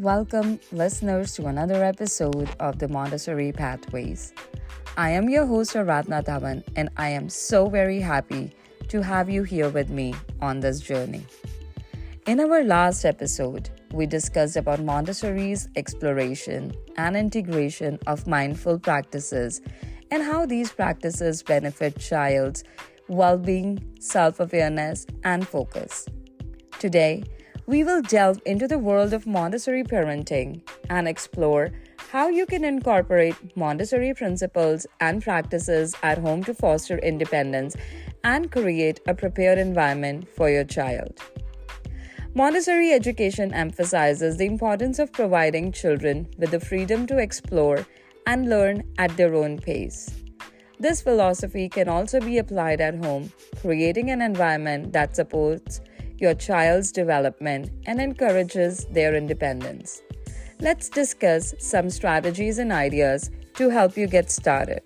Welcome, listeners, to another episode of the Montessori Pathways. I am your host, Aradhna Dhawan, and I am so very happy to have you here with me on this journey. In our last episode, we discussed about Montessori's exploration and integration of mindful practices and how these practices benefit child's well-being, self-awareness, and focus. Today, we will delve into the world of Montessori parenting and explore how you can incorporate Montessori principles and practices at home to foster independence and create a prepared environment for your child. Montessori education emphasizes the importance of providing children with the freedom to explore and learn at their own pace. This philosophy can also be applied at home, creating an environment that supports your child's development and encourages their independence. Let's discuss some strategies and ideas to help you get started.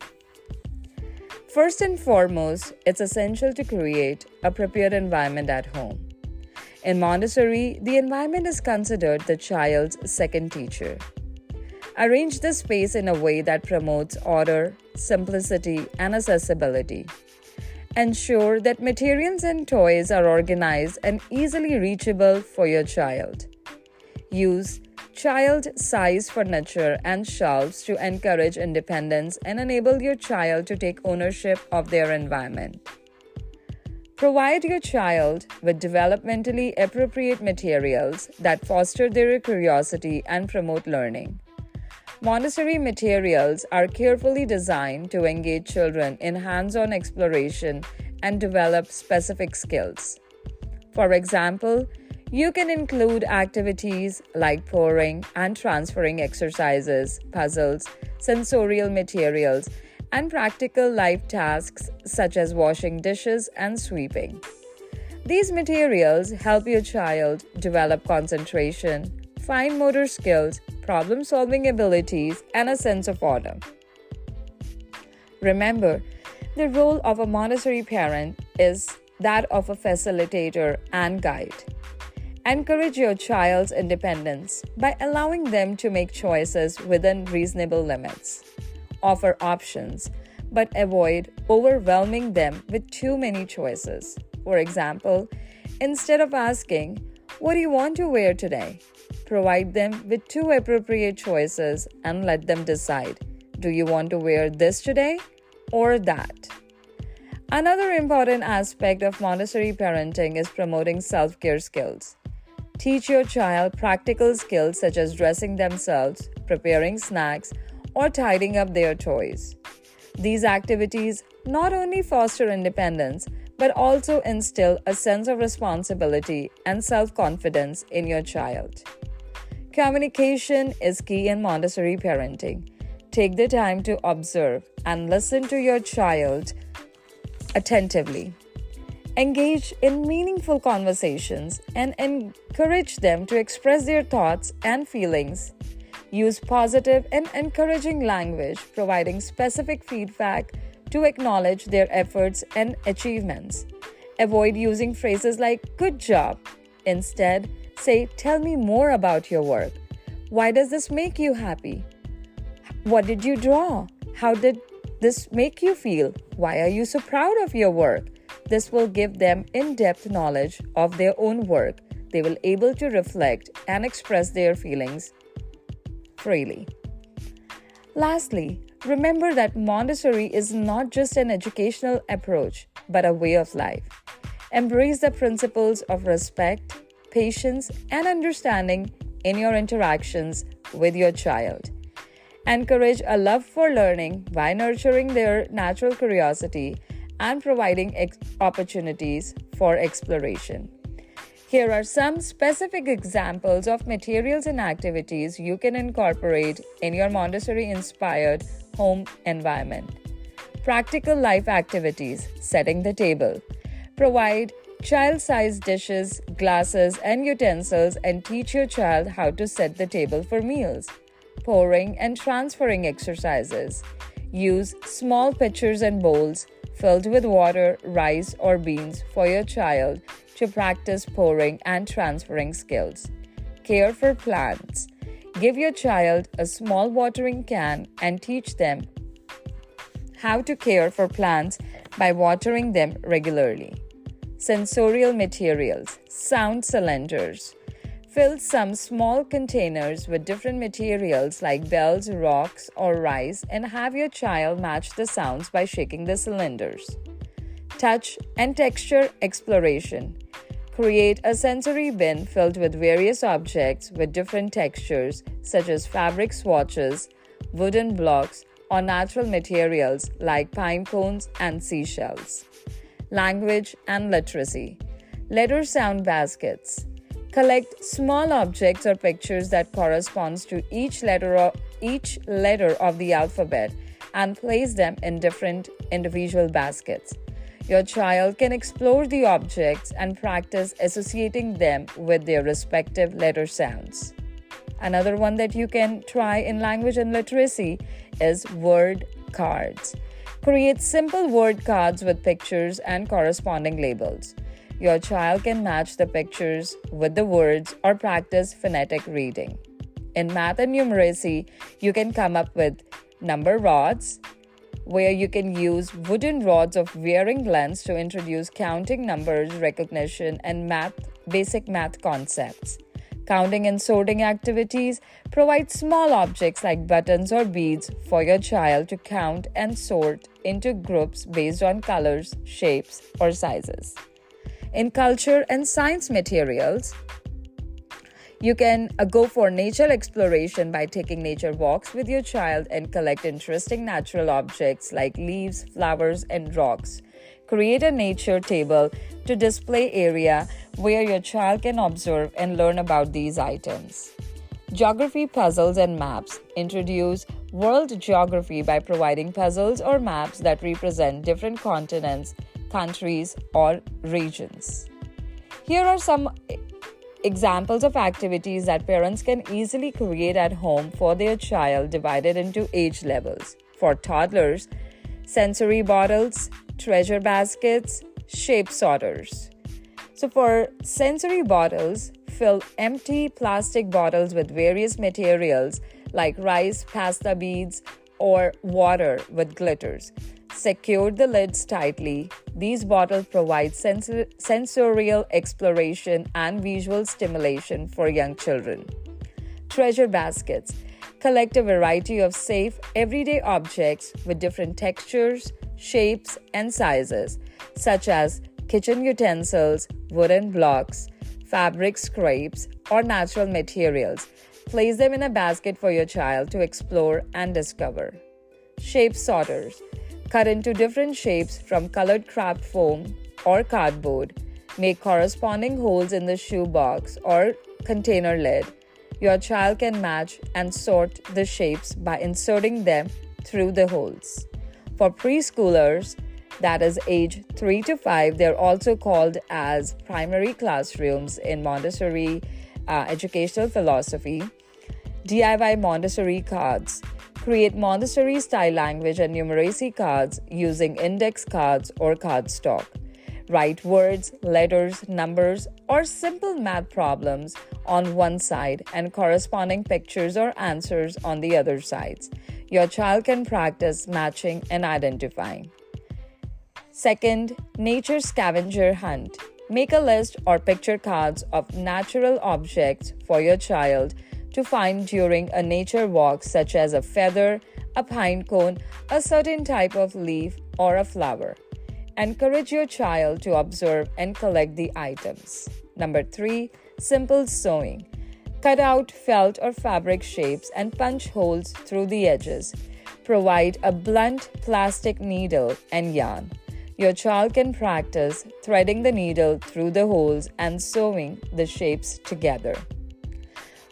First and foremost, it's essential to create a prepared environment at home. In Montessori, the environment is considered the child's second teacher. Arrange the space in a way that promotes order, simplicity, and accessibility. Ensure that materials and toys are organized and easily reachable for your child. Use child size furniture and shelves to encourage independence and enable your child to take ownership of their environment. Provide your child with developmentally appropriate materials that foster their curiosity and promote learning. Montessori materials are carefully designed to engage children in hands on exploration and develop specific skills. For example, you can include activities like pouring and transferring exercises, puzzles, sensorial materials, and practical life tasks such as washing dishes and sweeping. These materials help your child develop concentration, fine motor skills, problem solving abilities, and a sense of order. Remember, the role of a Montessori parent is that of a facilitator and guide. Encourage your child's independence by allowing them to make choices within reasonable limits. Offer options, but avoid overwhelming them with too many choices. For example, instead of asking, What do you want to wear today? Provide them with two appropriate choices and let them decide do you want to wear this today or that? Another important aspect of Montessori parenting is promoting self care skills. Teach your child practical skills such as dressing themselves, preparing snacks, or tidying up their toys. These activities not only foster independence but also instill a sense of responsibility and self confidence in your child. Communication is key in Montessori parenting. Take the time to observe and listen to your child attentively. Engage in meaningful conversations and encourage them to express their thoughts and feelings. Use positive and encouraging language, providing specific feedback to acknowledge their efforts and achievements. Avoid using phrases like good job. Instead, Say, Tell me more about your work. Why does this make you happy? What did you draw? How did this make you feel? Why are you so proud of your work? This will give them in depth knowledge of their own work. They will able to reflect and express their feelings freely. Lastly, remember that Montessori is not just an educational approach, but a way of life. Embrace the principles of respect, patience, and understanding in your interactions with your child. Encourage a love for learning by nurturing their natural curiosity and providing ex- opportunities for exploration. Here are some specific examples of materials and activities you can incorporate in your Montessori inspired home environment. Practical life activities, setting the table. Provide child sized dishes, glasses, and utensils and teach your child how to set the table for meals. Pouring and transferring exercises. Use small pitchers and bowls filled with water, rice, or beans for your child to practice pouring and transferring skills. Care for plants. Give your child a small watering can and teach them how to care for plants by watering them regularly. Sensorial materials, sound cylinders. Fill some small containers with different materials like bells, rocks, or rice and have your child match the sounds by shaking the cylinders. Touch and texture exploration. Create a sensory bin filled with various objects with different textures, such as fabric swatches, wooden blocks, or natural materials like pine cones and seashells. Language and literacy. Letter sound baskets. Collect small objects or pictures that corresponds to each letter of each letter of the alphabet and place them in different individual baskets. Your child can explore the objects and practice associating them with their respective letter sounds. Another one that you can try in language and literacy is word cards. Create simple word cards with pictures and corresponding labels. Your child can match the pictures with the words or practice phonetic reading. In math and numeracy, you can come up with number rods, where you can use wooden rods of varying lengths to introduce counting numbers, recognition, and math basic math concepts. Counting and sorting activities provide small objects like buttons or beads for your child to count and sort into groups based on colors, shapes, or sizes. In culture and science materials, you can uh, go for nature exploration by taking nature walks with your child and collect interesting natural objects like leaves, flowers, and rocks. Create a nature table to display area where your child can observe and learn about these items. Geography puzzles and maps introduce world geography by providing puzzles or maps that represent different continents countries, or regions. Here are some examples of activities that parents can easily create at home for their child divided into age levels. For toddlers, sensory bottles, treasure baskets, shape sorters. So, for sensory bottles, fill empty plastic bottles with various materials like rice, pasta beads, or water with glitters. Secure the lids tightly. These bottles provide sensor- sensorial exploration and visual stimulation for young children. Treasure baskets collect a variety of safe, everyday objects with different textures, shapes, and sizes, such as kitchen utensils, wooden blocks, fabric scrapes, or natural materials. Place them in a basket for your child to explore and discover. Shape sorters cut into different shapes from colored craft foam or cardboard. Make corresponding holes in the shoe box or container lid. Your child can match and sort the shapes by inserting them through the holes. For preschoolers, that is age 3 to 5, they're also called as primary classrooms in Montessori uh, educational philosophy. DIY Montessori cards Create Montessori style language and numeracy cards using index cards or cardstock. Write words, letters, numbers, or simple math problems on one side and corresponding pictures or answers on the other sides. Your child can practice matching and identifying. Second, nature scavenger hunt. Make a list or picture cards of natural objects for your child to find during a nature walk, such as a feather, a pine cone, a certain type of leaf, or a flower. Encourage your child to observe and collect the items. Number three, simple sewing. Cut out felt or fabric shapes and punch holes through the edges. Provide a blunt plastic needle and yarn. Your child can practice threading the needle through the holes and sewing the shapes together.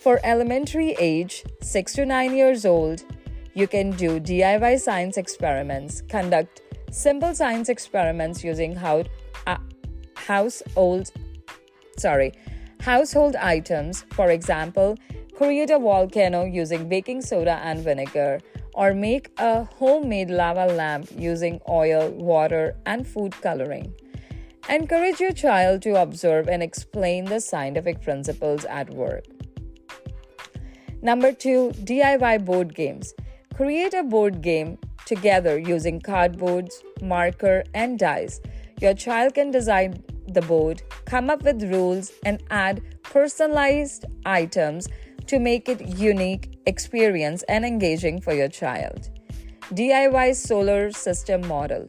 For elementary age, 6 to 9 years old, you can do DIY science experiments, conduct simple science experiments using how, uh, household sorry, household items. For example, create a volcano using baking soda and vinegar or make a homemade lava lamp using oil, water, and food coloring. Encourage your child to observe and explain the scientific principles at work. Number two, DIY board games. Create a board game together using cardboards, marker, and dice. Your child can design the board, come up with rules, and add personalized items to make it unique experience and engaging for your child. DIY solar system model.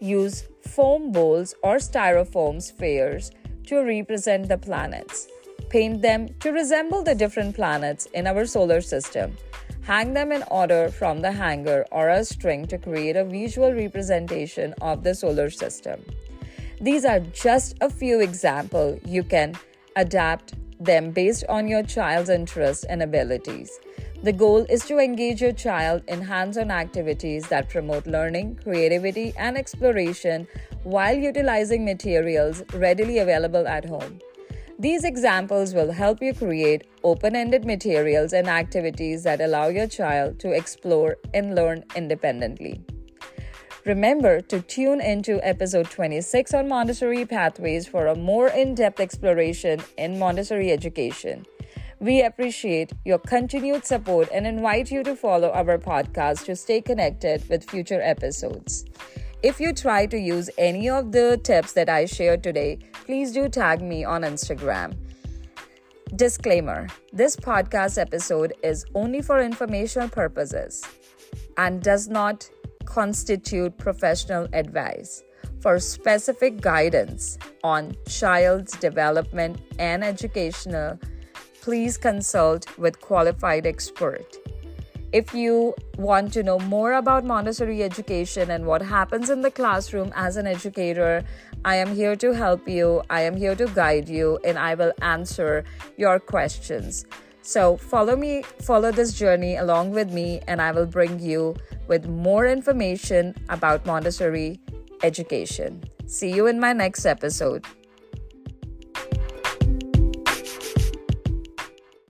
Use foam bowls or styrofoam spheres to represent the planets. Paint them to resemble the different planets in our solar system. Hang them in order from the hanger or a string to create a visual representation of the solar system. These are just a few examples. You can adapt them based on your child's interests and abilities. The goal is to engage your child in hands on activities that promote learning, creativity, and exploration while utilizing materials readily available at home. These examples will help you create open ended materials and activities that allow your child to explore and learn independently. Remember to tune into episode 26 on Montessori Pathways for a more in depth exploration in Montessori education. We appreciate your continued support and invite you to follow our podcast to stay connected with future episodes. If you try to use any of the tips that I shared today, please do tag me on Instagram. Disclaimer This podcast episode is only for informational purposes and does not constitute professional advice. For specific guidance on child's development and educational, please consult with qualified expert. If you want to know more about Montessori education and what happens in the classroom as an educator, I am here to help you. I am here to guide you and I will answer your questions. So, follow me, follow this journey along with me, and I will bring you with more information about Montessori education. See you in my next episode.